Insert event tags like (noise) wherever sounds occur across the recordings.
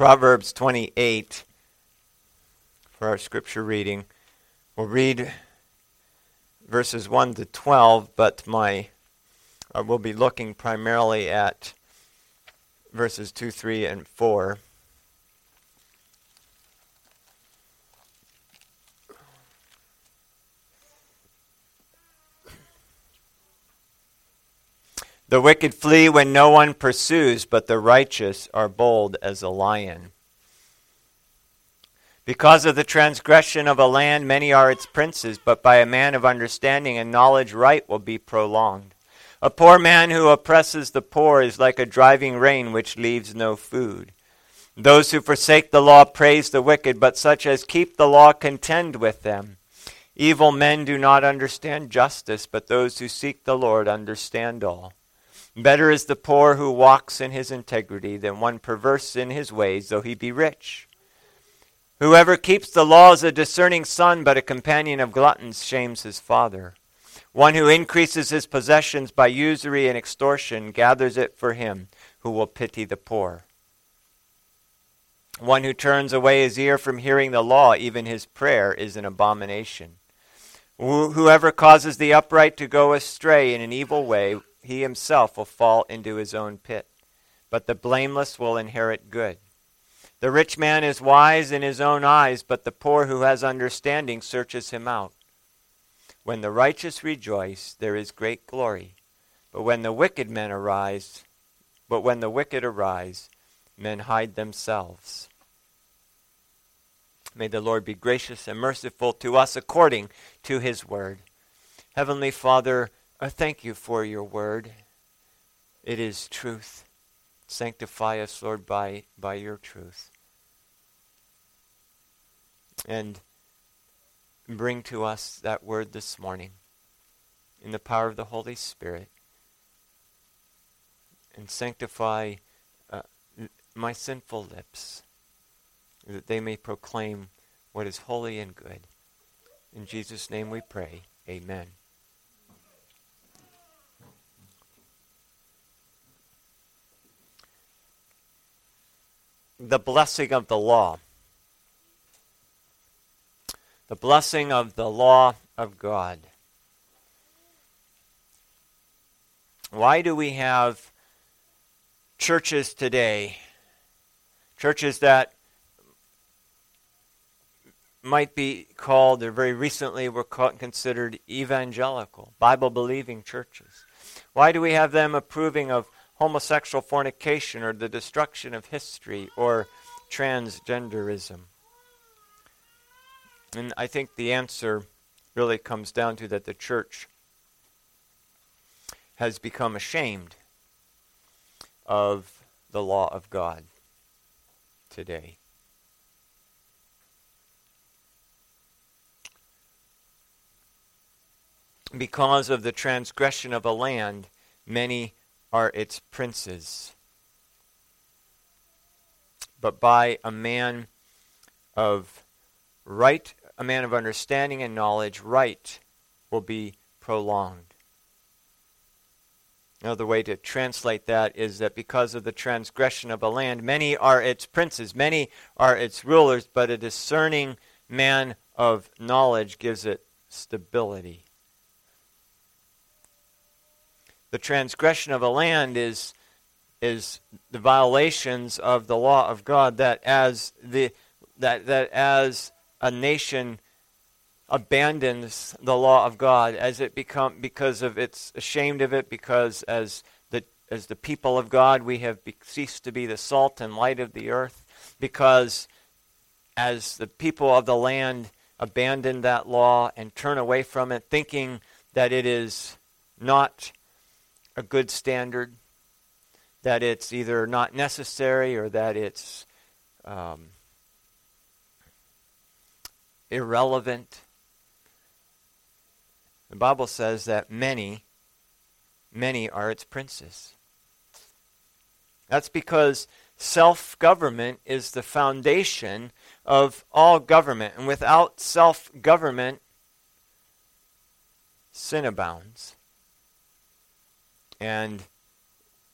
Proverbs 28 for our scripture reading. We'll read verses 1 to 12, but my uh, we'll be looking primarily at verses 2, 3, and 4. The wicked flee when no one pursues, but the righteous are bold as a lion. Because of the transgression of a land, many are its princes, but by a man of understanding and knowledge, right will be prolonged. A poor man who oppresses the poor is like a driving rain which leaves no food. Those who forsake the law praise the wicked, but such as keep the law contend with them. Evil men do not understand justice, but those who seek the Lord understand all. Better is the poor who walks in his integrity than one perverse in his ways, though he be rich. Whoever keeps the law is a discerning son, but a companion of gluttons shames his father. One who increases his possessions by usury and extortion gathers it for him who will pity the poor. One who turns away his ear from hearing the law, even his prayer, is an abomination. Whoever causes the upright to go astray in an evil way he himself will fall into his own pit, but the blameless will inherit good. The rich man is wise in his own eyes, but the poor who has understanding searches him out. When the righteous rejoice, there is great glory. But when the wicked men arise, but when the wicked arise, men hide themselves. May the Lord be gracious and merciful to us according to his word. Heavenly Father, I thank you for your word. It is truth. Sanctify us, Lord, by, by your truth. And bring to us that word this morning in the power of the Holy Spirit. And sanctify uh, my sinful lips that they may proclaim what is holy and good. In Jesus' name we pray. Amen. The blessing of the law. The blessing of the law of God. Why do we have churches today, churches that might be called, or very recently were considered evangelical, Bible believing churches? Why do we have them approving of homosexual fornication or the destruction of history or transgenderism? And I think the answer really comes down to that the church has become ashamed of the law of God today. Because of the transgression of a land, many are its princes. But by a man of right, a man of understanding and knowledge, right will be prolonged. Another way to translate that is that because of the transgression of a land, many are its princes, many are its rulers, but a discerning man of knowledge gives it stability the transgression of a land is is the violations of the law of God that as the that that as a nation abandons the law of God as it become because of it's ashamed of it because as the as the people of God we have ceased to be the salt and light of the earth because as the people of the land abandon that law and turn away from it thinking that it is not a good standard, that it's either not necessary or that it's um, irrelevant. The Bible says that many, many are its princes. That's because self government is the foundation of all government. And without self government, sin abounds. And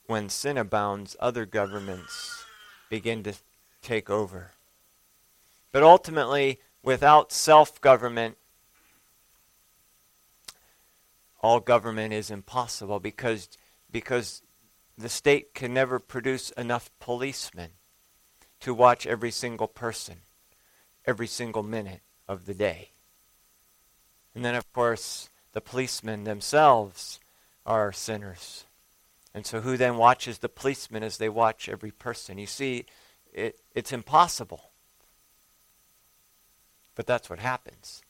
when sin abounds, other governments begin to take over. But ultimately, without self government, all government is impossible because, because the state can never produce enough policemen to watch every single person every single minute of the day. And then, of course, the policemen themselves are sinners. And so, who then watches the policemen as they watch every person? You see, it, it's impossible. But that's what happens.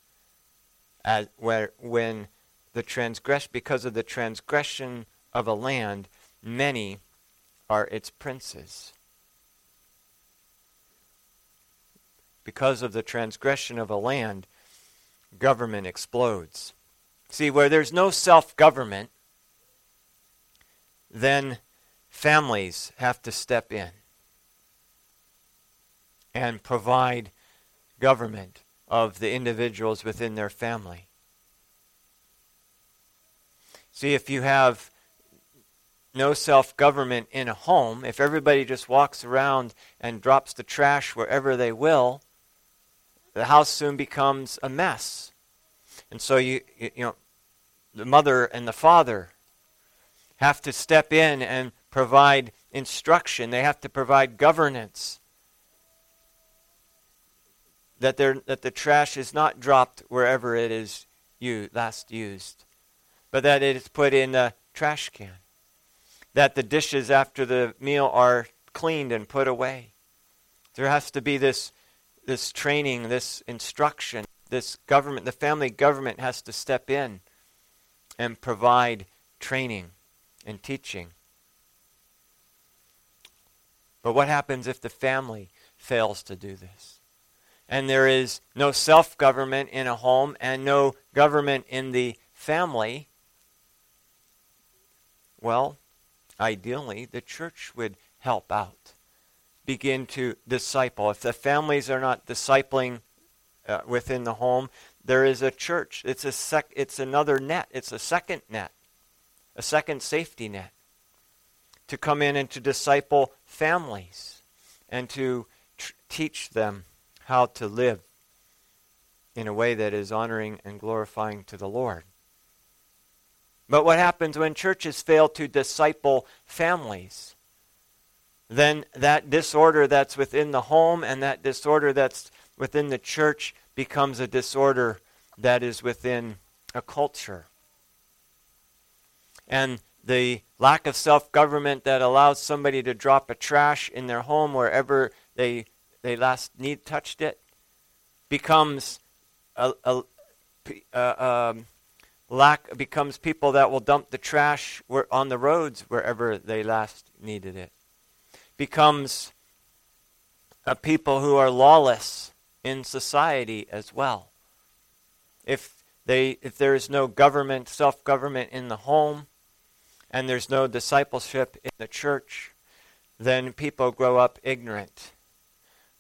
As, where, when the transgress, because of the transgression of a land, many are its princes. Because of the transgression of a land, government explodes. See, where there's no self government, then families have to step in and provide government of the individuals within their family. See, if you have no self government in a home, if everybody just walks around and drops the trash wherever they will, the house soon becomes a mess. And so you you know the mother and the father have to step in and provide instruction. They have to provide governance. That, that the trash is not dropped wherever it is you, last used, but that it is put in a trash can that the dishes after the meal are cleaned and put away. There has to be this, this training, this instruction, this government, the family government has to step in and provide training and teaching. But what happens if the family fails to do this? And there is no self government in a home and no government in the family. Well, ideally, the church would help out, begin to disciple. If the families are not discipling uh, within the home, there is a church. It's a sec- It's another net. It's a second net, a second safety net, to come in and to disciple families and to tr- teach them how to live in a way that is honoring and glorifying to the Lord. But what happens when churches fail to disciple families? Then that disorder that's within the home and that disorder that's within the church becomes a disorder that is within a culture. And the lack of self government that allows somebody to drop a trash in their home wherever they, they last need touched it becomes a, a, a um, lack becomes people that will dump the trash on the roads wherever they last needed it. Becomes a people who are lawless in society as well. If they if there is no government, self-government in the home, and there's no discipleship in the church, then people grow up ignorant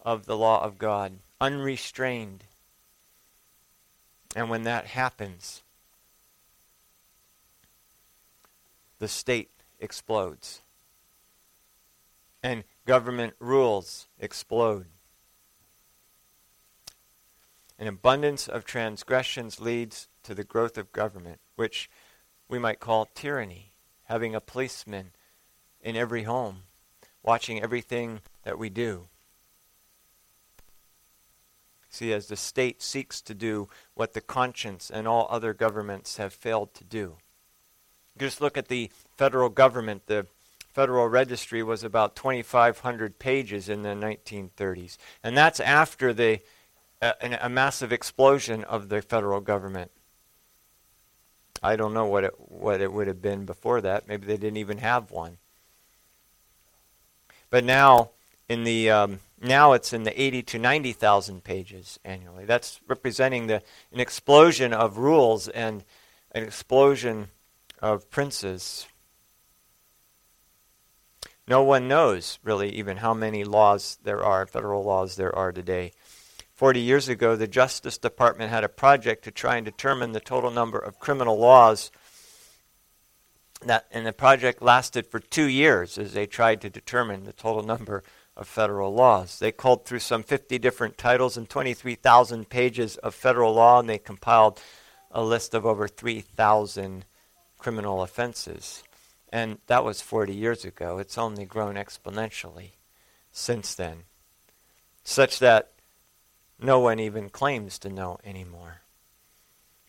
of the law of God, unrestrained. And when that happens, the state explodes. And government rules explode. An abundance of transgressions leads to the growth of government, which we might call tyranny, having a policeman in every home, watching everything that we do. See, as the state seeks to do what the conscience and all other governments have failed to do. Just look at the federal government. The Federal Registry was about 2,500 pages in the 1930s. And that's after the, uh, a massive explosion of the federal government. I don't know what it, what it would have been before that. Maybe they didn't even have one. But now, in the um, now it's in the 80 to 90,000 pages annually. That's representing the an explosion of rules and an explosion of princes. No one knows really even how many laws there are, federal laws there are today. Forty years ago, the Justice Department had a project to try and determine the total number of criminal laws. That, and the project lasted for two years as they tried to determine the total number of federal laws. They culled through some 50 different titles and 23,000 pages of federal law, and they compiled a list of over 3,000 criminal offenses. And that was 40 years ago. It's only grown exponentially since then, such that no one even claims to know anymore.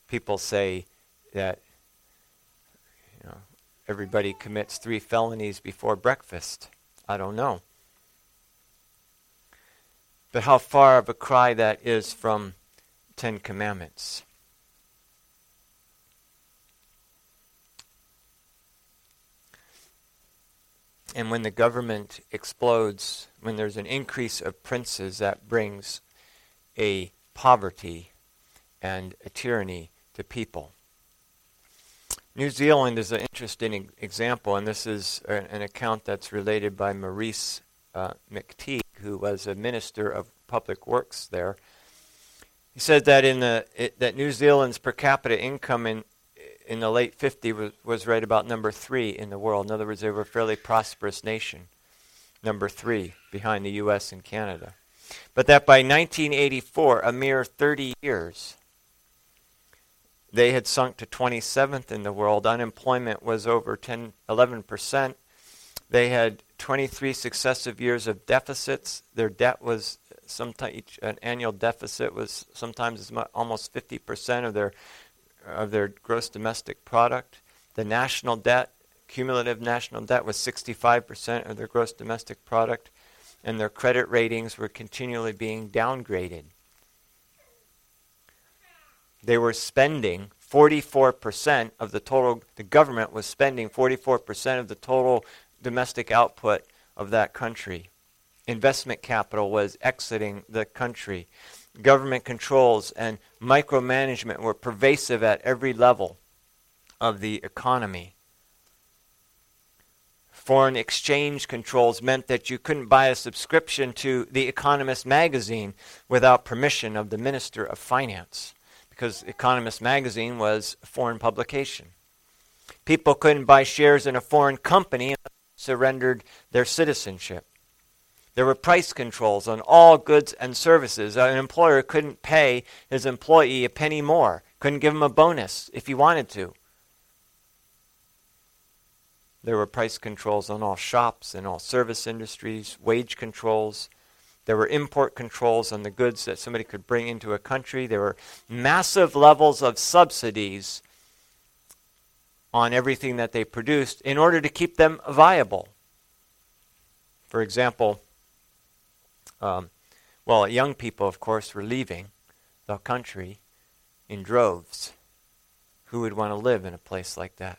People say that you know, everybody commits three felonies before breakfast. I don't know. But how far of a cry that is from Ten Commandments. And when the government explodes, when there's an increase of princes, that brings a poverty and a tyranny to people. New Zealand is an interesting example, and this is an account that's related by Maurice uh, McTigue, who was a minister of public works there. He said that in the it, that New Zealand's per capita income in in the late 50s was, was right about number three in the world. In other words, they were a fairly prosperous nation, number three behind the U.S. and Canada. But that by 1984, a mere 30 years, they had sunk to 27th in the world. Unemployment was over 10, 11%. They had 23 successive years of deficits. Their debt was sometimes an annual deficit was sometimes as much, almost 50% of their of their gross domestic product. The national debt, cumulative national debt, was 65% of their gross domestic product, and their credit ratings were continually being downgraded. They were spending 44% of the total, the government was spending 44% of the total domestic output of that country. Investment capital was exiting the country government controls and micromanagement were pervasive at every level of the economy. Foreign exchange controls meant that you couldn't buy a subscription to The Economist magazine without permission of the Minister of Finance, because Economist magazine was a foreign publication. People couldn't buy shares in a foreign company and surrendered their citizenship. There were price controls on all goods and services. An employer couldn't pay his employee a penny more, couldn't give him a bonus if he wanted to. There were price controls on all shops and all service industries, wage controls. There were import controls on the goods that somebody could bring into a country. There were massive levels of subsidies on everything that they produced in order to keep them viable. For example, um, well, young people, of course, were leaving the country in droves. Who would want to live in a place like that?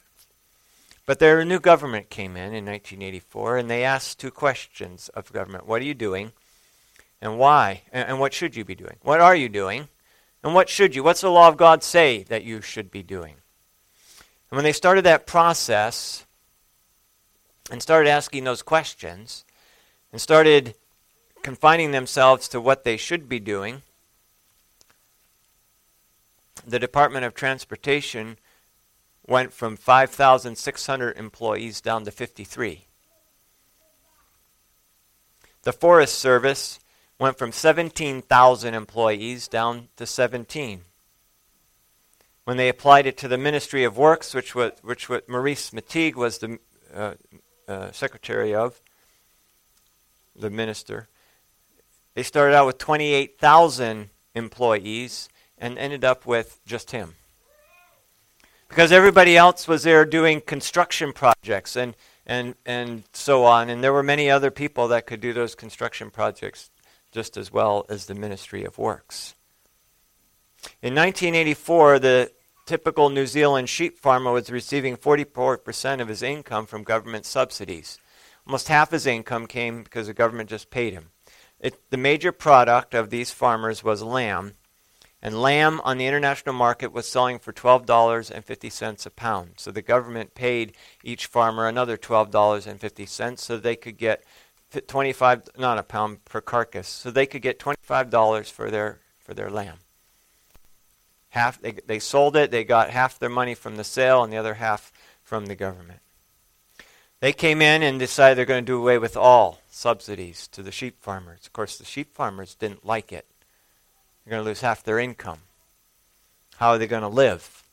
But their new government came in in 1984, and they asked two questions of government What are you doing? And why? And, and what should you be doing? What are you doing? And what should you? What's the law of God say that you should be doing? And when they started that process and started asking those questions and started confining themselves to what they should be doing, the Department of Transportation went from 5,600 employees down to 53. The Forest Service went from 17,000 employees down to 17. When they applied it to the Ministry of Works, which was, which was Maurice McTigue was the uh, uh, secretary of, the minister, they started out with 28,000 employees and ended up with just him. Because everybody else was there doing construction projects and, and, and so on. And there were many other people that could do those construction projects just as well as the Ministry of Works. In 1984, the typical New Zealand sheep farmer was receiving 44% of his income from government subsidies. Almost half his income came because the government just paid him. It, the major product of these farmers was lamb, and lamb on the international market was selling for $12.50 a pound. So the government paid each farmer another $12.50 so they could get 25 not a pound per carcass. So they could get $25 for their for their lamb. Half they they sold it, they got half their money from the sale and the other half from the government. They came in and decided they're going to do away with all subsidies to the sheep farmers. Of course, the sheep farmers didn't like it. They're going to lose half their income. How are they going to live?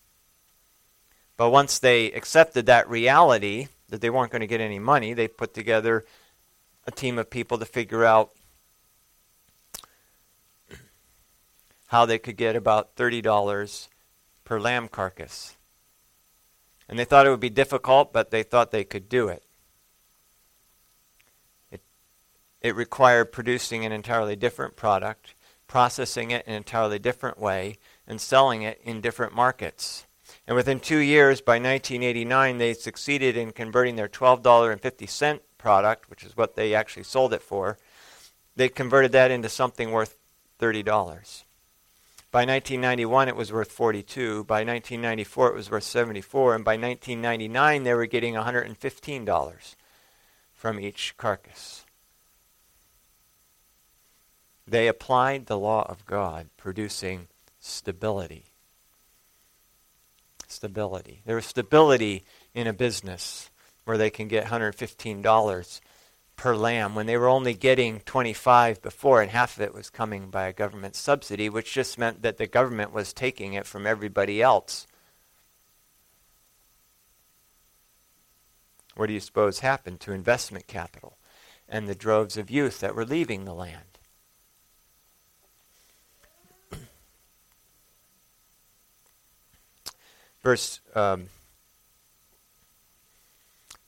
But once they accepted that reality, that they weren't going to get any money, they put together a team of people to figure out how they could get about $30 per lamb carcass. And they thought it would be difficult, but they thought they could do it. It, it required producing an entirely different product, processing it in an entirely different way, and selling it in different markets. And within two years, by 1989, they succeeded in converting their $12.50 product, which is what they actually sold it for, they converted that into something worth $30. By 1991, it was worth 42. By 1994, it was worth 74. And by 1999, they were getting $115 from each carcass. They applied the law of God, producing stability stability. There was stability in a business where they can get $115 per lamb when they were only getting 25 before and half of it was coming by a government subsidy which just meant that the government was taking it from everybody else. What do you suppose happened to investment capital and the droves of youth that were leaving the land? Verse um,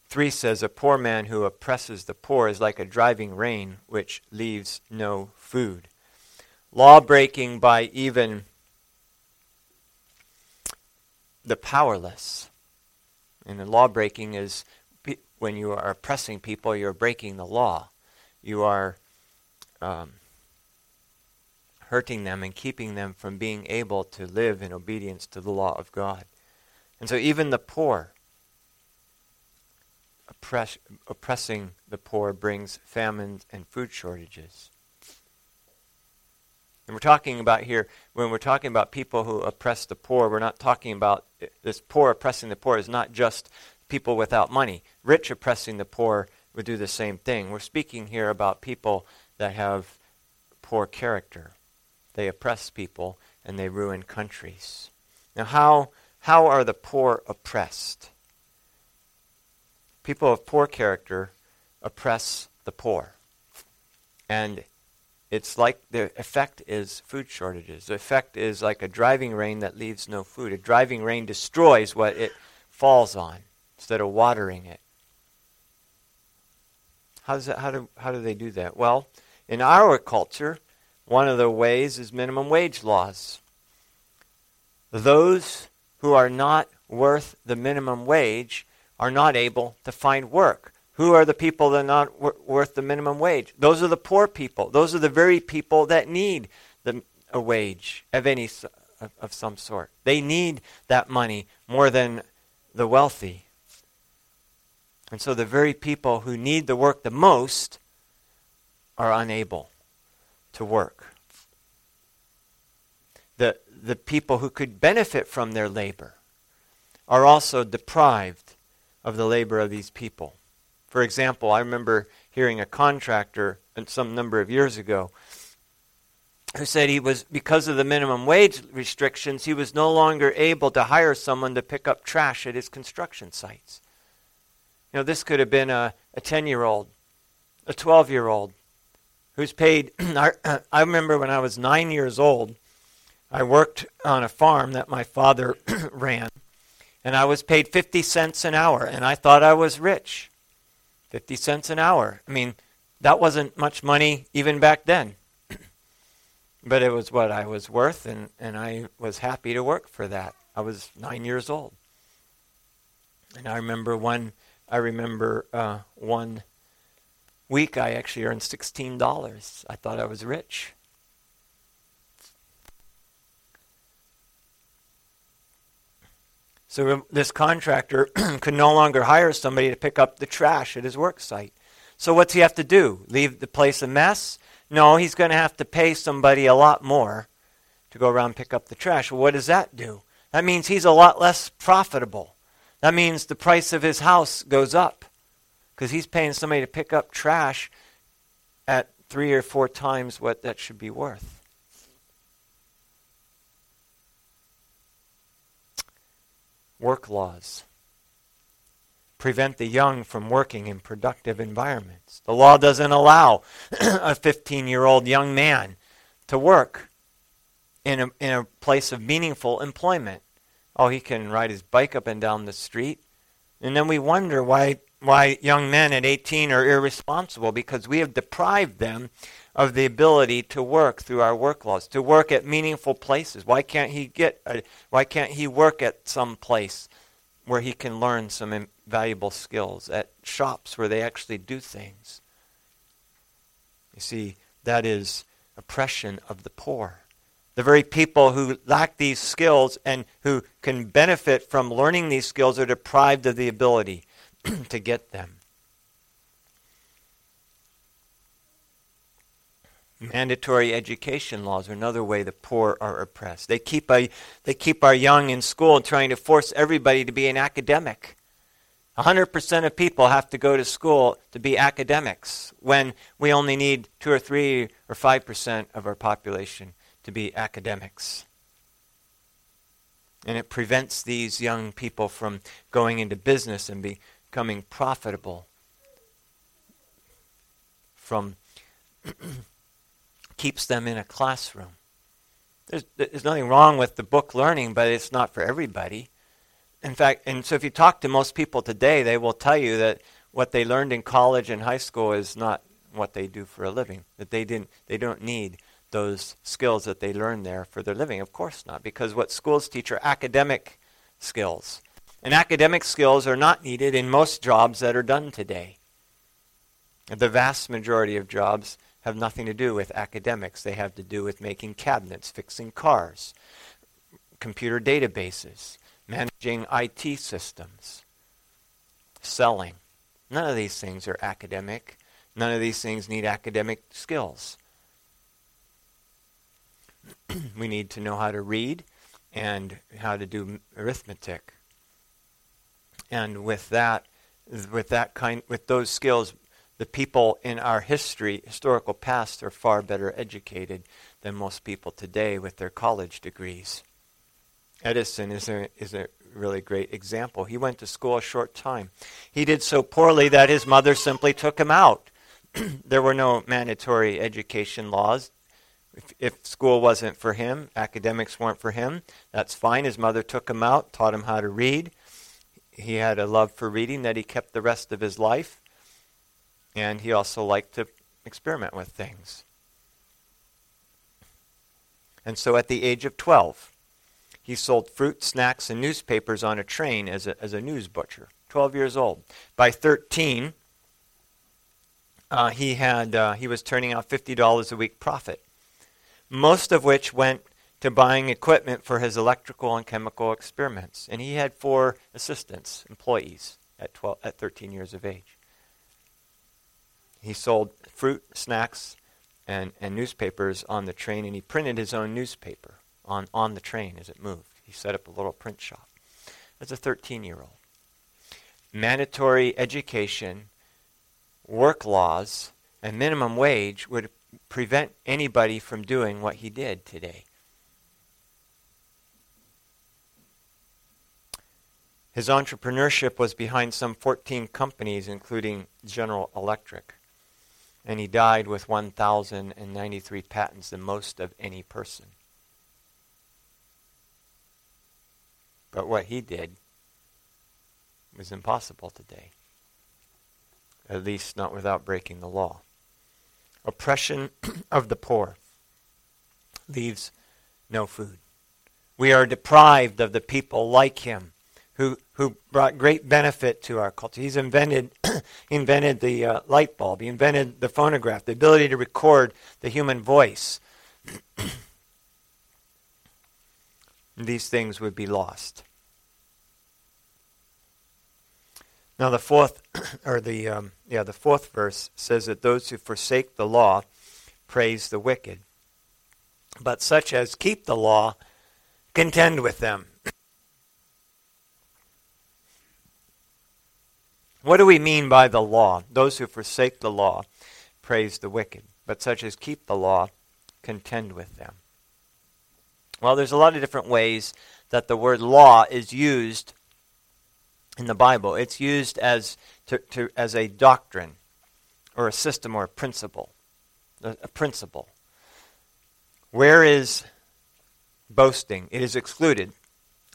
3 says, A poor man who oppresses the poor is like a driving rain which leaves no food. Law breaking by even the powerless. And law breaking is when you are oppressing people, you're breaking the law. You are um, hurting them and keeping them from being able to live in obedience to the law of God. And so even the poor, oppress, oppressing the poor brings famines and food shortages. And we're talking about here, when we're talking about people who oppress the poor, we're not talking about uh, this poor oppressing the poor is not just people without money. Rich oppressing the poor would do the same thing. We're speaking here about people that have poor character. They oppress people and they ruin countries. Now, how how are the poor oppressed? People of poor character oppress the poor. And it's like the effect is food shortages. The effect is like a driving rain that leaves no food. A driving rain destroys what it falls on instead of watering it. How, does that, how, do, how do they do that? Well, in our culture, one of the ways is minimum wage laws. Those who are not worth the minimum wage are not able to find work. Who are the people that are not worth the minimum wage? Those are the poor people. Those are the very people that need the, a wage of any of, of some sort. They need that money more than the wealthy. And so the very people who need the work the most are unable to work. The, people who could benefit from their labor are also deprived of the labor of these people. For example, I remember hearing a contractor some number of years ago who said he was, because of the minimum wage restrictions, he was no longer able to hire someone to pick up trash at his construction sites. You know, this could have been a 10 year old, a 12 year old who's paid. (clears throat) (clears throat) I remember when I was nine years old, I worked on a farm that my father (clears throat) ran, and I was paid 50 cents an hour, and I thought I was rich. 50 cents an hour. I mean, that wasn't much money even back then. (clears throat) but it was what I was worth, and, and I was happy to work for that. I was nine years old. And I remember one, I remember uh, one week I actually earned $16. I thought I was rich. So this contractor (clears throat) could no longer hire somebody to pick up the trash at his work site. So what's he have to do? Leave the place a mess? No, he's going to have to pay somebody a lot more to go around and pick up the trash. Well, what does that do? That means he's a lot less profitable. That means the price of his house goes up because he's paying somebody to pick up trash at three or four times what that should be worth. Work laws prevent the young from working in productive environments. The law doesn't allow (clears throat) a 15 year old young man to work in a, in a place of meaningful employment. Oh, he can ride his bike up and down the street. And then we wonder why, why young men at 18 are irresponsible because we have deprived them of the ability to work through our work laws, to work at meaningful places. Why can't he get a, why can't he work at some place where he can learn some valuable skills, at shops where they actually do things? You see, that is oppression of the poor. The very people who lack these skills and who can benefit from learning these skills are deprived of the ability (clears throat) to get them. Mm-hmm. Mandatory education laws are another way the poor are oppressed. They keep, a, they keep our young in school trying to force everybody to be an academic. 100% of people have to go to school to be academics when we only need 2 or 3 or 5% of our population to be academics. And it prevents these young people from going into business and becoming profitable, from (clears throat) keeps them in a classroom. There's, there's nothing wrong with the book learning, but it's not for everybody. In fact, and so if you talk to most people today, they will tell you that what they learned in college and high school is not what they do for a living. That they didn't they don't need those skills that they learned there for their living. Of course not, because what schools teach are academic skills. And academic skills are not needed in most jobs that are done today. The vast majority of jobs have nothing to do with academics. They have to do with making cabinets, fixing cars, computer databases, managing IT systems, selling. None of these things are academic. None of these things need academic skills. (clears throat) we need to know how to read and how to do arithmetic. And with that, with that kind, with those skills, the people in our history, historical past, are far better educated than most people today with their college degrees. Edison is a, is a really great example. He went to school a short time. He did so poorly that his mother simply took him out. (clears throat) there were no mandatory education laws. If, if, school wasn't for him, academics weren't for him, that's fine. His mother took him out, taught him how to read. He had a love for reading that he kept the rest of his life. And he also liked to experiment with things. And so at the age of 12, he sold fruit, snacks, and newspapers on a train as a, as a news butcher. 12 years old. By 13, uh, he, had, uh, he was turning out $50 a week profit, most of which went to buying equipment for his electrical and chemical experiments. And he had four assistants, employees, at, 12, at 13 years of age. He sold fruit, snacks, and, and newspapers on the train, and he printed his own newspaper on, on the train as it moved. He set up a little print shop as a 13 year old. Mandatory education, work laws, and minimum wage would prevent anybody from doing what he did today. His entrepreneurship was behind some 14 companies, including General Electric. And he died with 1,093 patents, the most of any person. But what he did was impossible today, at least not without breaking the law. Oppression (clears throat) of the poor leaves no food. We are deprived of the people like him who, who brought great benefit to our culture. He's invented, (clears throat) invented the uh, light bulb, he invented the phonograph, the ability to record the human voice. (clears throat) These things would be lost. Now the fourth, (clears throat) or the um, yeah, the fourth verse says that those who forsake the law praise the wicked, but such as keep the law contend with them. What do we mean by the law? Those who forsake the law praise the wicked. but such as keep the law contend with them. Well, there's a lot of different ways that the word law is used in the Bible. It's used as, to, to, as a doctrine or a system or a principle. A, a principle. Where is boasting? It is excluded.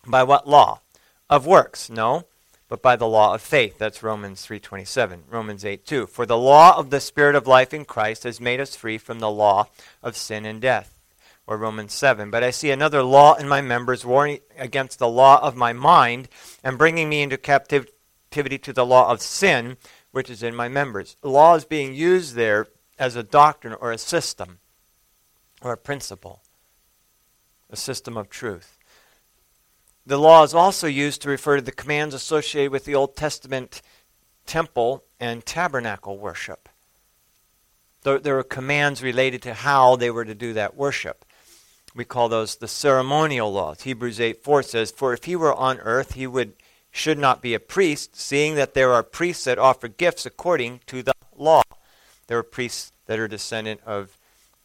By what law? Of works? No, but by the law of faith. That's Romans 3:27. Romans 8:2. For the law of the spirit of life in Christ has made us free from the law of sin and death or Romans 7. But I see another law in my members, warring against the law of my mind, and bringing me into captivity to the law of sin, which is in my members. Law is being used there as a doctrine or a system or a principle, a system of truth. The law is also used to refer to the commands associated with the Old Testament temple and tabernacle worship. There, were commands related to how they were to do that worship. We call those the ceremonial laws. Hebrews 8 4 says, For if he were on earth, he would should not be a priest, seeing that there are priests that offer gifts according to the law. There are priests that are descendant of,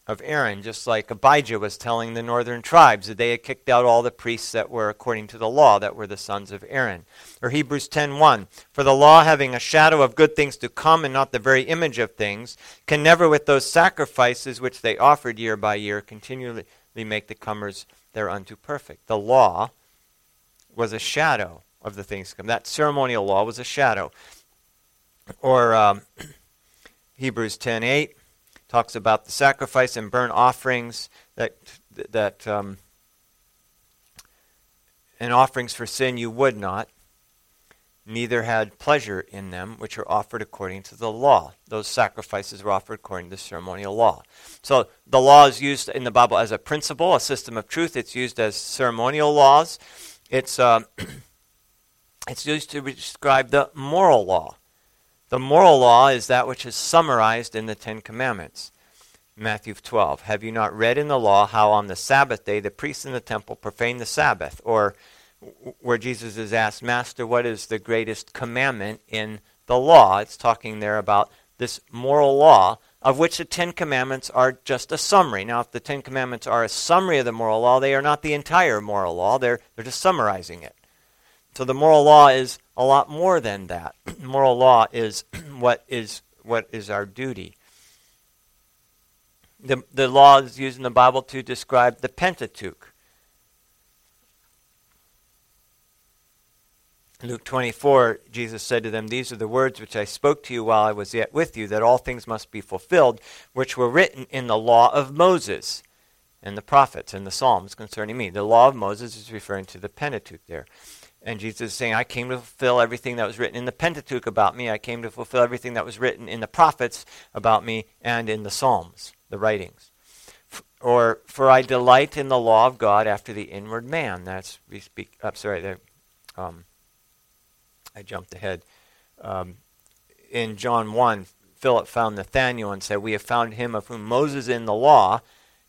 of Aaron, just like Abijah was telling the northern tribes that they had kicked out all the priests that were according to the law, that were the sons of Aaron. Or Hebrews 10:1, For the law having a shadow of good things to come and not the very image of things, can never with those sacrifices which they offered year by year continually make the comers thereunto perfect. The law was a shadow of the things to come. That ceremonial law was a shadow. Or um, (clears throat) Hebrews 10:8 talks about the sacrifice and burnt offerings that that um, and offerings for sin you would not neither had pleasure in them which are offered according to the law. Those sacrifices were offered according to ceremonial law. So the law is used in the Bible as a principle, a system of truth. It's used as ceremonial laws. It's, uh, (clears throat) it's used to describe the moral law. The moral law is that which is summarized in the Ten Commandments. Matthew 12. Have you not read in the law how on the Sabbath day the priests in the temple profane the Sabbath? Or where Jesus is asked, Master, what is the greatest commandment in the law? It's talking there about this moral law, of which the Ten Commandments are just a summary. Now, if the Ten Commandments are a summary of the moral law, they are not the entire moral law, they're, they're just summarizing it. So the moral law is a lot more than that. (clears throat) moral law is (clears throat) what is what is our duty. The, the law is used in the Bible to describe the Pentateuch. Luke 24, Jesus said to them, These are the words which I spoke to you while I was yet with you, that all things must be fulfilled, which were written in the law of Moses and the prophets and the Psalms concerning me. The law of Moses is referring to the Pentateuch there. And Jesus is saying, I came to fulfill everything that was written in the Pentateuch about me. I came to fulfill everything that was written in the prophets about me and in the Psalms, the writings. or, for I delight in the law of God after the inward man. That's, we speak, I'm sorry, there, um, I jumped ahead. Um, in John 1, Philip found Nathanael and said, We have found him of whom Moses in the law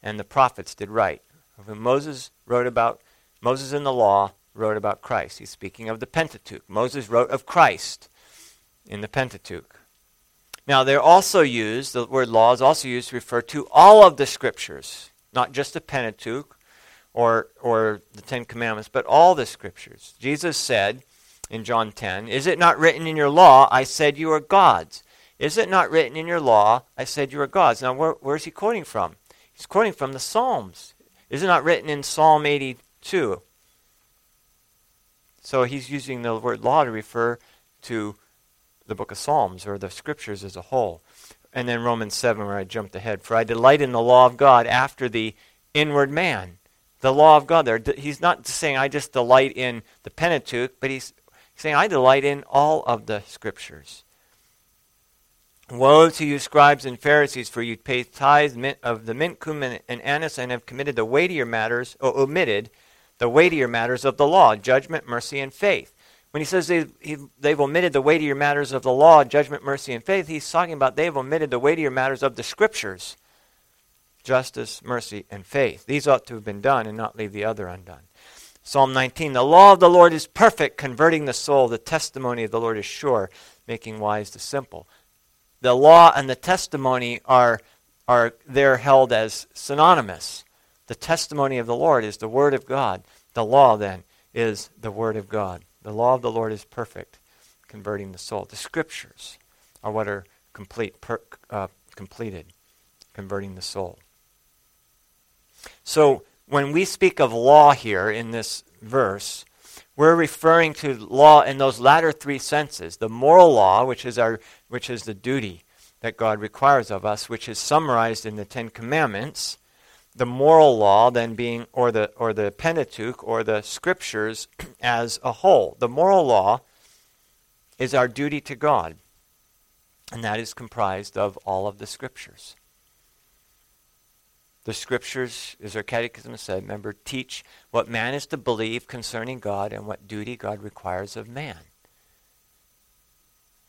and the prophets did write. Of whom Moses wrote about, Moses in the law wrote about Christ. He's speaking of the Pentateuch. Moses wrote of Christ in the Pentateuch. Now, they're also used, the word law is also used to refer to all of the scriptures, not just the Pentateuch or, or the Ten Commandments, but all the scriptures. Jesus said, in John 10. Is it not written in your law, I said you are gods? Is it not written in your law, I said you are gods? Now, where, where is he quoting from? He's quoting from the Psalms. Is it not written in Psalm 82? So he's using the word law to refer to the book of Psalms or the scriptures as a whole. And then Romans 7, where I jumped ahead. For I delight in the law of God after the inward man. The law of God there. He's not saying I just delight in the Pentateuch, but he's saying, I delight in all of the scriptures. Woe to you, scribes and Pharisees, for you pay tithes of the mint, cumin, and anise, and have committed the weightier matters, or omitted the weightier matters of the law, judgment, mercy, and faith. When he says they've, they've omitted the weightier matters of the law, judgment, mercy, and faith, he's talking about they've omitted the weightier matters of the scriptures justice, mercy, and faith. These ought to have been done and not leave the other undone. Psalm 19 The law of the Lord is perfect, converting the soul. The testimony of the Lord is sure, making wise the simple. The law and the testimony are, are there held as synonymous. The testimony of the Lord is the Word of God. The law, then, is the Word of God. The law of the Lord is perfect, converting the soul. The Scriptures are what are complete, per, uh, completed, converting the soul. So, when we speak of law here in this verse, we're referring to law in those latter three senses the moral law, which is, our, which is the duty that God requires of us, which is summarized in the Ten Commandments. The moral law, then being, or the, or the Pentateuch, or the scriptures (clears throat) as a whole. The moral law is our duty to God, and that is comprised of all of the scriptures. The scriptures, as our catechism said, remember, teach what man is to believe concerning God and what duty God requires of man.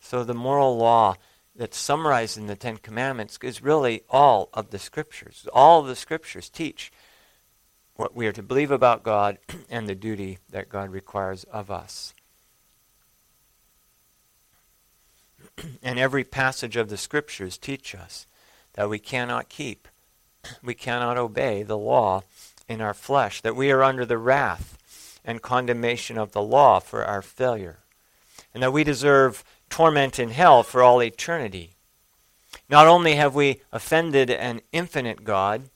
So the moral law that's summarized in the Ten Commandments is really all of the Scriptures. All the Scriptures teach what we are to believe about God (clears throat) and the duty that God requires of us. (clears throat) and every passage of the Scriptures teach us that we cannot keep, (clears throat) we cannot obey the law in our flesh, that we are under the wrath and condemnation of the law for our failure, and that we deserve torment in hell for all eternity. Not only have we offended an infinite God,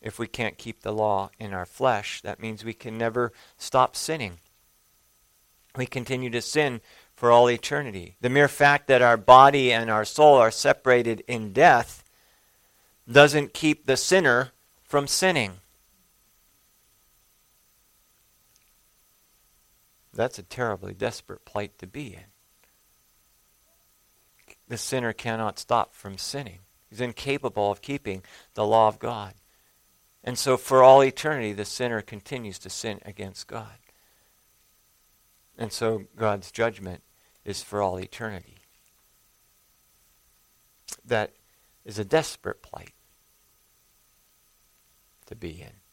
if we can't keep the law in our flesh, that means we can never stop sinning. We continue to sin for all eternity. The mere fact that our body and our soul are separated in death doesn't keep the sinner from sinning. That's a terribly desperate plight to be in. The sinner cannot stop from sinning. He's incapable of keeping the law of God. And so, for all eternity, the sinner continues to sin against God. And so, God's judgment is for all eternity. That is a desperate plight to be in.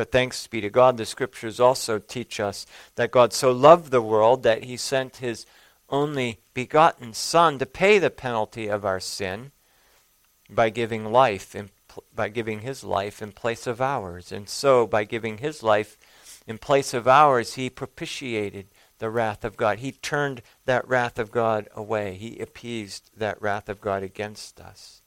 But thanks be to God, the scriptures also teach us that God so loved the world that he sent his only begotten Son to pay the penalty of our sin by giving life in, by giving his life in place of ours. And so by giving his life in place of ours, he propitiated the wrath of God. He turned that wrath of God away. He appeased that wrath of God against us.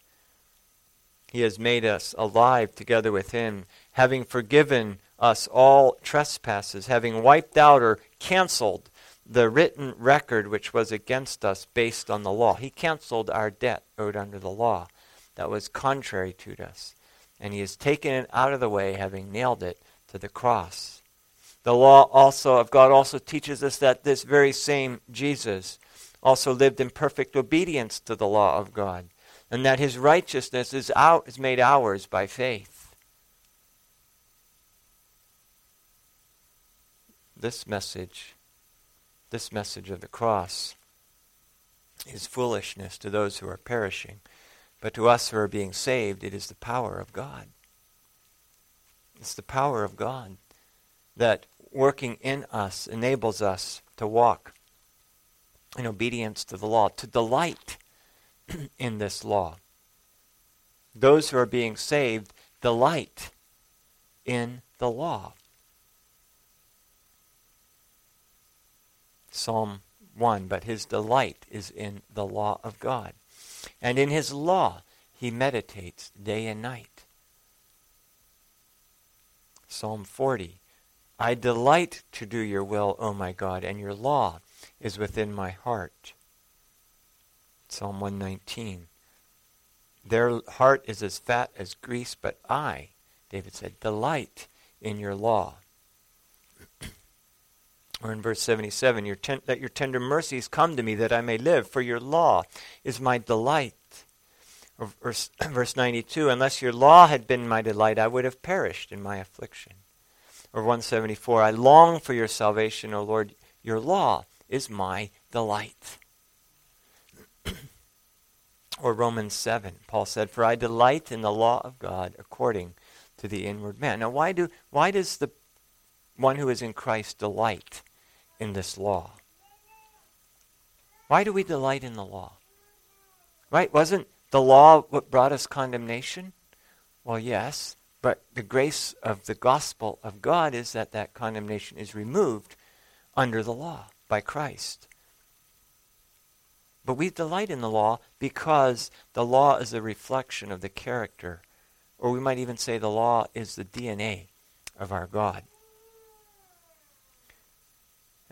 He has made us alive together with him having forgiven us all trespasses, having wiped out or canceled the written record which was against us based on the law. He canceled our debt owed under the law that was contrary to us. And he has taken it out of the way, having nailed it to the cross. The law also of God also teaches us that this very same Jesus also lived in perfect obedience to the law of God, and that his righteousness is, out, is made ours by faith. This message, this message of the cross, is foolishness to those who are perishing. But to us who are being saved, it is the power of God. It's the power of God that working in us enables us to walk in obedience to the law, to delight (clears throat) in this law. Those who are being saved delight in the law. Psalm 1 But his delight is in the law of God, and in his law he meditates day and night. Psalm 40 I delight to do your will, O my God, and your law is within my heart. Psalm 119 Their heart is as fat as grease, but I, David said, delight in your law. Or in verse 77, your ten- that your tender mercies come to me that I may live, for your law is my delight. Or verse, (clears throat) verse 92, unless your law had been my delight, I would have perished in my affliction. Or 174, I long for your salvation, O Lord. Your law is my delight. (clears throat) or Romans 7, Paul said, For I delight in the law of God according to the inward man. Now, why, do, why does the one who is in Christ delight in this law. Why do we delight in the law? Right? Wasn't the law what brought us condemnation? Well, yes, but the grace of the gospel of God is that that condemnation is removed under the law by Christ. But we delight in the law because the law is a reflection of the character, or we might even say the law is the DNA of our God.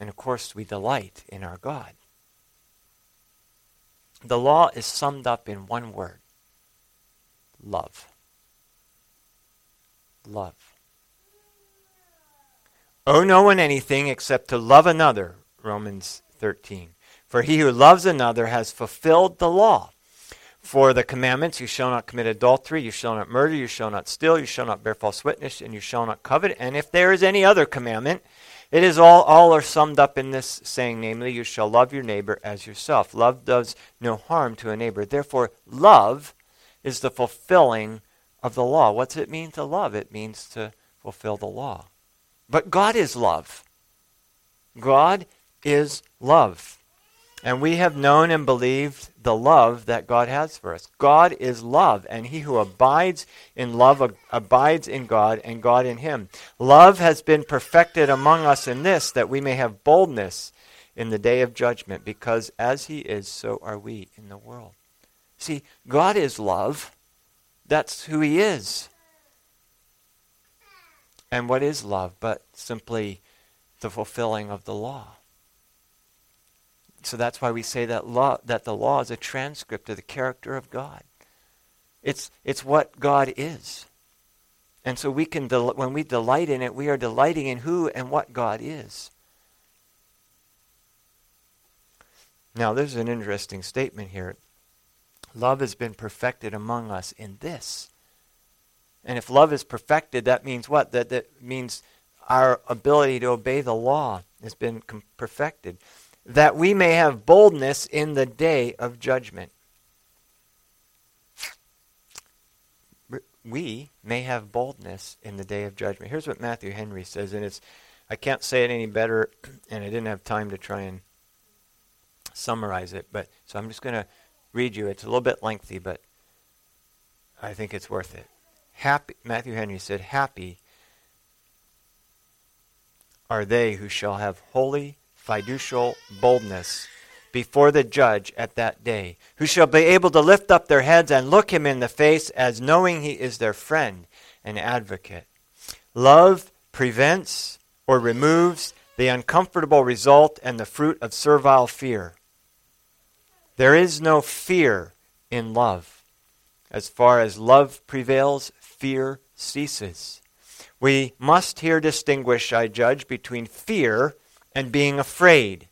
And of course, we delight in our God. The law is summed up in one word love. Love. Owe no one anything except to love another, Romans 13. For he who loves another has fulfilled the law. For the commandments, you shall not commit adultery, you shall not murder, you shall not steal, you shall not bear false witness, and you shall not covet. And if there is any other commandment, it is all, all are summed up in this saying, namely, you shall love your neighbor as yourself. Love does no harm to a neighbor. Therefore, love is the fulfilling of the law. What's it mean to love? It means to fulfill the law. But God is love. God is love. And we have known and believed the love that God has for us. God is love, and he who abides in love ab- abides in God, and God in him. Love has been perfected among us in this, that we may have boldness in the day of judgment, because as he is, so are we in the world. See, God is love. That's who he is. And what is love but simply the fulfilling of the law? So that's why we say that law that the law is a transcript of the character of God. It's it's what God is. And so we can del- when we delight in it, we are delighting in who and what God is. Now, there's an interesting statement here. Love has been perfected among us in this. And if love is perfected, that means what? That, that means our ability to obey the law has been com- perfected that we may have boldness in the day of judgment. We may have boldness in the day of judgment. Here's what Matthew Henry says, and it's I can't say it any better, (clears throat) and I didn't have time to try and summarize it, but so I'm just going to read you. It's a little bit lengthy, but I think it's worth it. Happy Matthew Henry said, "Happy are they who shall have holy fiducial boldness before the judge at that day, who shall be able to lift up their heads and look him in the face as knowing he is their friend and advocate. Love prevents or removes the uncomfortable result and the fruit of servile fear. There is no fear in love. As far as love prevails, fear ceases. We must here distinguish, I judge, between fear and being afraid.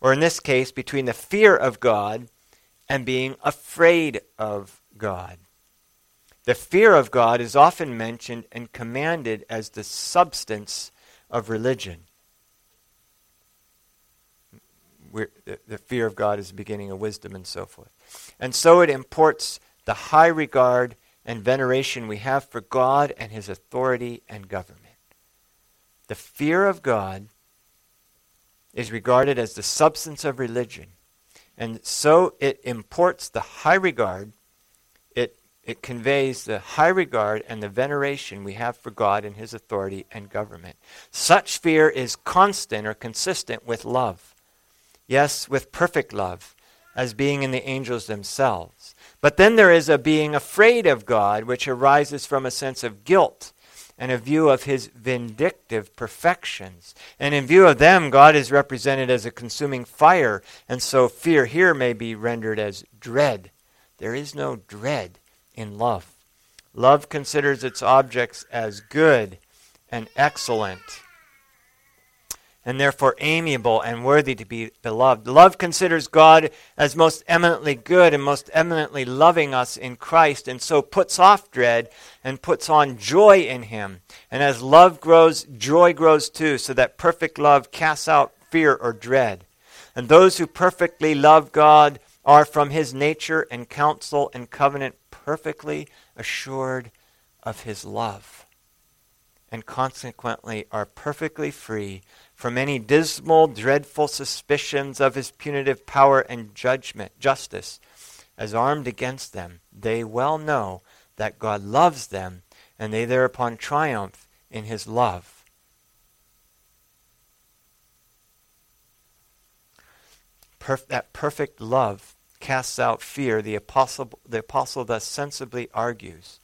Or in this case, between the fear of God and being afraid of God. The fear of God is often mentioned and commanded as the substance of religion. The, the fear of God is the beginning of wisdom and so forth. And so it imports the high regard and veneration we have for God and his authority and government. The fear of God is regarded as the substance of religion. And so it imports the high regard, it, it conveys the high regard and the veneration we have for God and His authority and government. Such fear is constant or consistent with love. Yes, with perfect love, as being in the angels themselves. But then there is a being afraid of God, which arises from a sense of guilt and a view of his vindictive perfections. And in view of them, God is represented as a consuming fire, and so fear here may be rendered as dread. There is no dread in love. Love considers its objects as good and excellent and therefore amiable and worthy to be beloved. Love considers God as most eminently good and most eminently loving us in Christ, and so puts off dread and puts on joy in Him. And as love grows, joy grows too, so that perfect love casts out fear or dread. And those who perfectly love God are from His nature and counsel and covenant perfectly assured of His love, and consequently are perfectly free from any dismal, dreadful suspicions of his punitive power and judgment, justice, as armed against them, they well know that God loves them, and they thereupon triumph in his love. Perf- that perfect love casts out fear, the apostle, the apostle thus sensibly argues.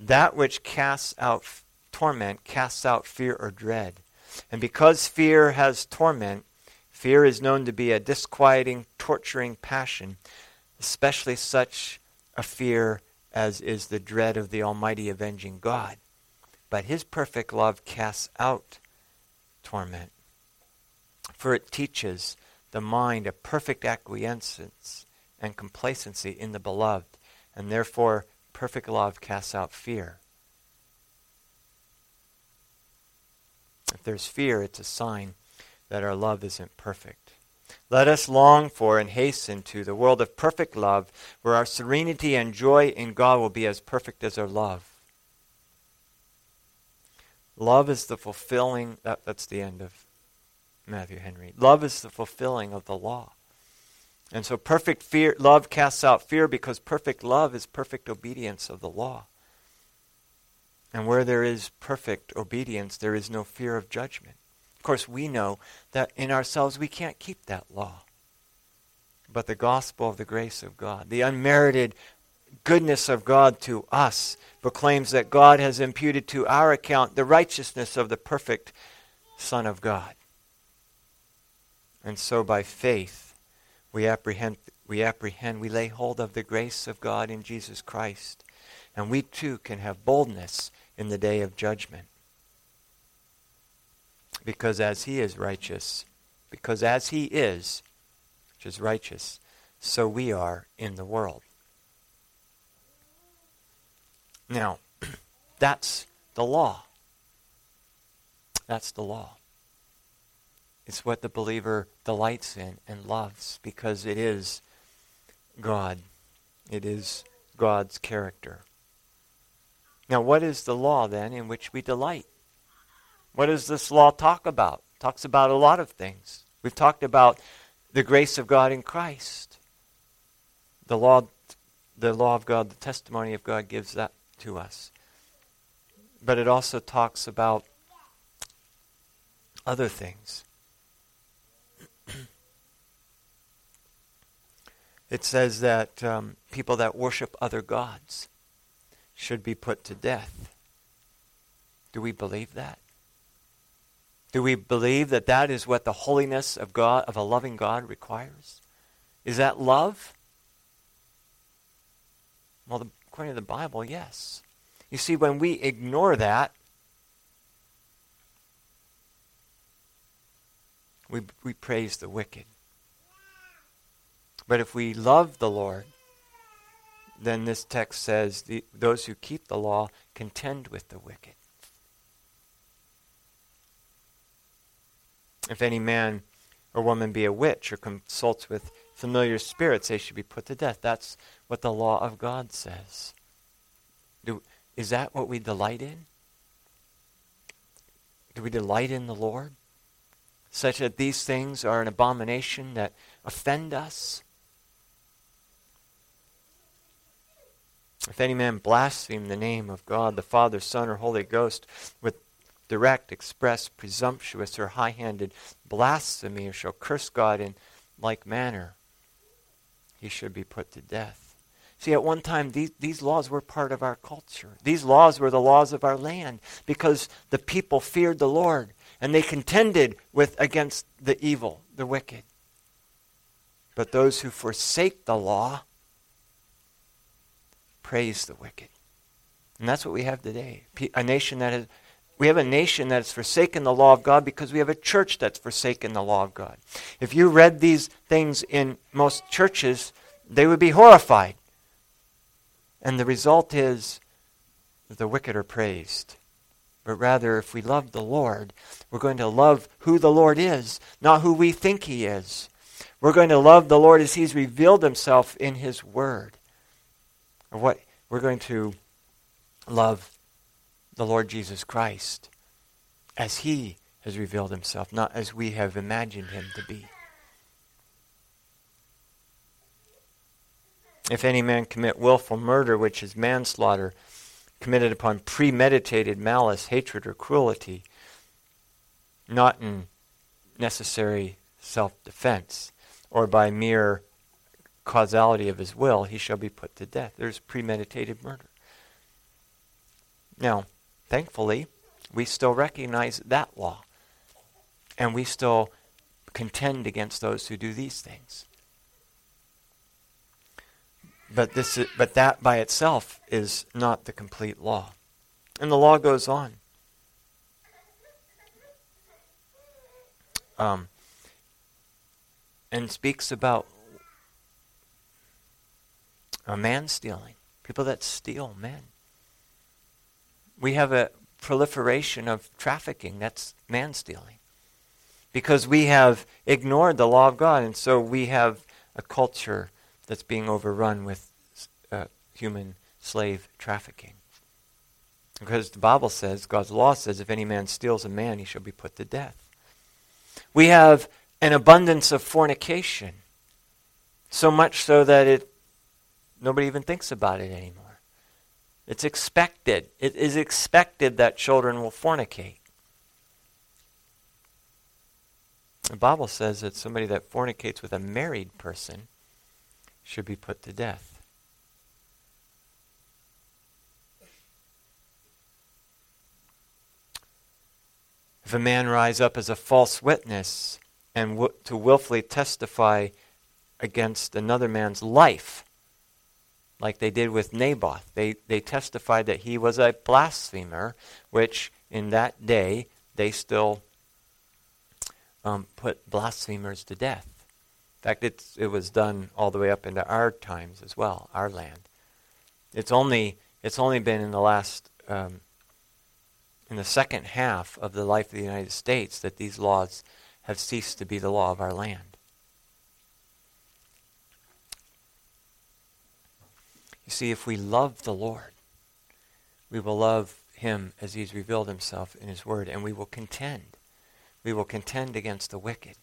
That which casts out f- torment casts out fear or dread. And because fear has torment, fear is known to be a disquieting, torturing passion, especially such a fear as is the dread of the Almighty avenging God. But his perfect love casts out torment, for it teaches the mind a perfect acquiescence and complacency in the beloved, and therefore perfect love casts out fear. If there's fear, it's a sign that our love isn't perfect. Let us long for and hasten to the world of perfect love, where our serenity and joy in God will be as perfect as our love. Love is the fulfilling, that, that's the end of Matthew Henry. Love is the fulfilling of the law. And so perfect fear, love casts out fear because perfect love is perfect obedience of the law. And where there is perfect obedience, there is no fear of judgment. Of course, we know that in ourselves we can't keep that law. But the gospel of the grace of God, the unmerited goodness of God to us, proclaims that God has imputed to our account the righteousness of the perfect Son of God. And so by faith, we apprehend, we apprehend, we lay hold of the grace of God in Jesus Christ. And we too can have boldness in the day of judgment. Because as he is righteous, because as he is, which is righteous, so we are in the world. Now, (clears throat) that's the law. That's the law. It's what the believer delights in and loves because it is God. It is God's character. Now, what is the law then in which we delight? What does this law talk about? It talks about a lot of things. We've talked about the grace of God in Christ. The law, the law of God, the testimony of God gives that to us. But it also talks about other things. (clears throat) it says that um, people that worship other gods should be put to death. Do we believe that? Do we believe that that is what the holiness of God, of a loving God, requires? Is that love? Well, the, according to the Bible, yes. You see, when we ignore that, we, we praise the wicked. But if we love the Lord, then this text says the, those who keep the law contend with the wicked. If any man or woman be a witch or consults with familiar spirits, they should be put to death. That's what the law of God says. Do, is that what we delight in? Do we delight in the Lord? Such that these things are an abomination that offend us? If any man blaspheme the name of God, the Father, Son, or Holy Ghost with direct, express, presumptuous, or high handed blasphemy, or shall curse God in like manner, he should be put to death. See, at one time, these, these laws were part of our culture. These laws were the laws of our land because the people feared the Lord and they contended with against the evil, the wicked. But those who forsake the law praise the wicked. And that's what we have today. A nation that has we have a nation that has forsaken the law of God because we have a church that's forsaken the law of God. If you read these things in most churches, they would be horrified. And the result is the wicked are praised. But rather, if we love the Lord, we're going to love who the Lord is, not who we think He is. We're going to love the Lord as He's revealed Himself in His Word. Or what we're going to love the Lord Jesus Christ as He has revealed Himself, not as we have imagined Him to be. If any man commit wilful murder, which is manslaughter, committed upon premeditated malice, hatred, or cruelty, not in necessary self defense, or by mere causality of his will, he shall be put to death. There's premeditated murder. Now, thankfully, we still recognize that law. And we still contend against those who do these things. But, this is, but that by itself is not the complete law. And the law goes on. Um, and speaks about a man stealing, people that steal men. We have a proliferation of trafficking, that's man stealing. Because we have ignored the law of God, and so we have a culture that's being overrun with uh, human slave trafficking. Because the Bible says, God's law says, if any man steals a man, he shall be put to death. We have an abundance of fornication, so much so that it nobody even thinks about it anymore. It's expected. It is expected that children will fornicate. The Bible says that somebody that fornicates with a married person should be put to death. If a man rise up as a false witness and w- to willfully testify against another man's life, like they did with Naboth. They, they testified that he was a blasphemer, which in that day they still um, put blasphemers to death. In fact, it's, it was done all the way up into our times as well, our land. It's only, it's only been in the last, um, in the second half of the life of the United States that these laws have ceased to be the law of our land. You see, if we love the Lord, we will love him as he's revealed himself in his word, and we will contend. We will contend against the wicked.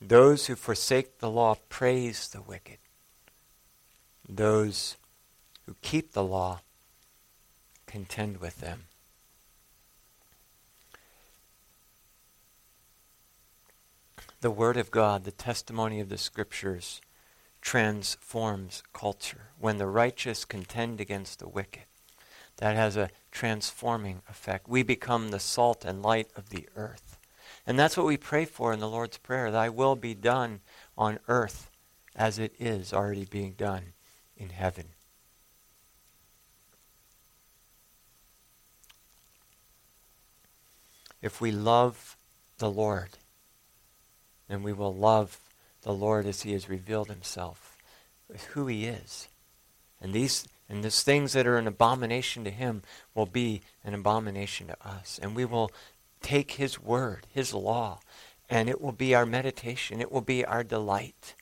Those who forsake the law praise the wicked. Those who keep the law contend with them. The Word of God, the testimony of the Scriptures, transforms culture. When the righteous contend against the wicked, that has a transforming effect. We become the salt and light of the earth. And that's what we pray for in the Lord's Prayer Thy will be done on earth as it is already being done in heaven. If we love the Lord, then we will love the Lord as he has revealed himself, who he is. And these and these things that are an abomination to him will be an abomination to us. And we will take his word, his law, and it will be our meditation. It will be our delight.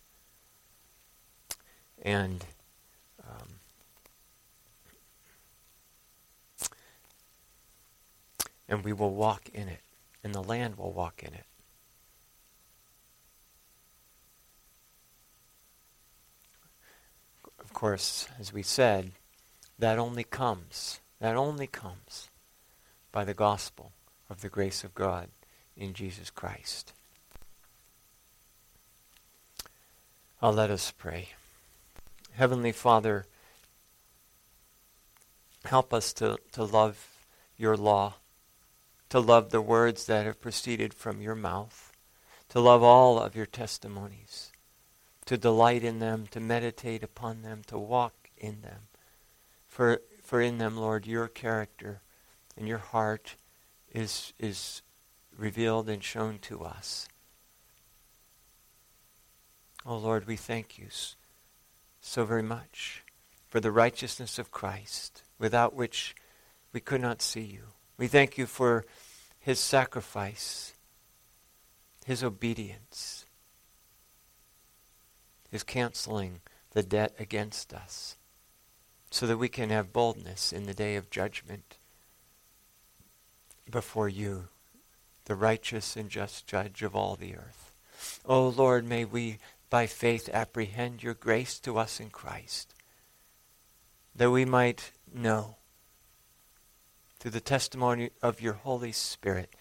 And um, and we will walk in it, and the land will walk in it. Course, as we said, that only comes, that only comes by the gospel of the grace of God in Jesus Christ. I'll let us pray. Heavenly Father, help us to, to love your law, to love the words that have proceeded from your mouth, to love all of your testimonies to delight in them, to meditate upon them, to walk in them. For, for in them, Lord, your character and your heart is, is revealed and shown to us. Oh, Lord, we thank you so very much for the righteousness of Christ, without which we could not see you. We thank you for his sacrifice, his obedience is canceling the debt against us so that we can have boldness in the day of judgment before you, the righteous and just judge of all the earth. Oh Lord, may we by faith apprehend your grace to us in Christ, that we might know through the testimony of your Holy Spirit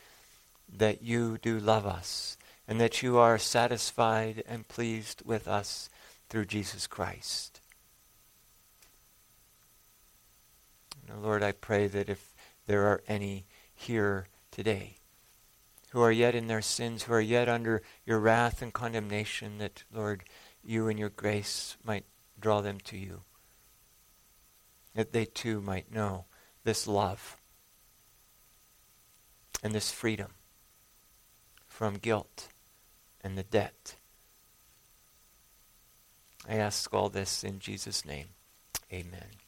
that you do love us and that you are satisfied and pleased with us through Jesus Christ. Now, Lord, I pray that if there are any here today who are yet in their sins, who are yet under your wrath and condemnation, that, Lord, you and your grace might draw them to you. That they too might know this love and this freedom from guilt and the debt. I ask all this in Jesus' name. Amen.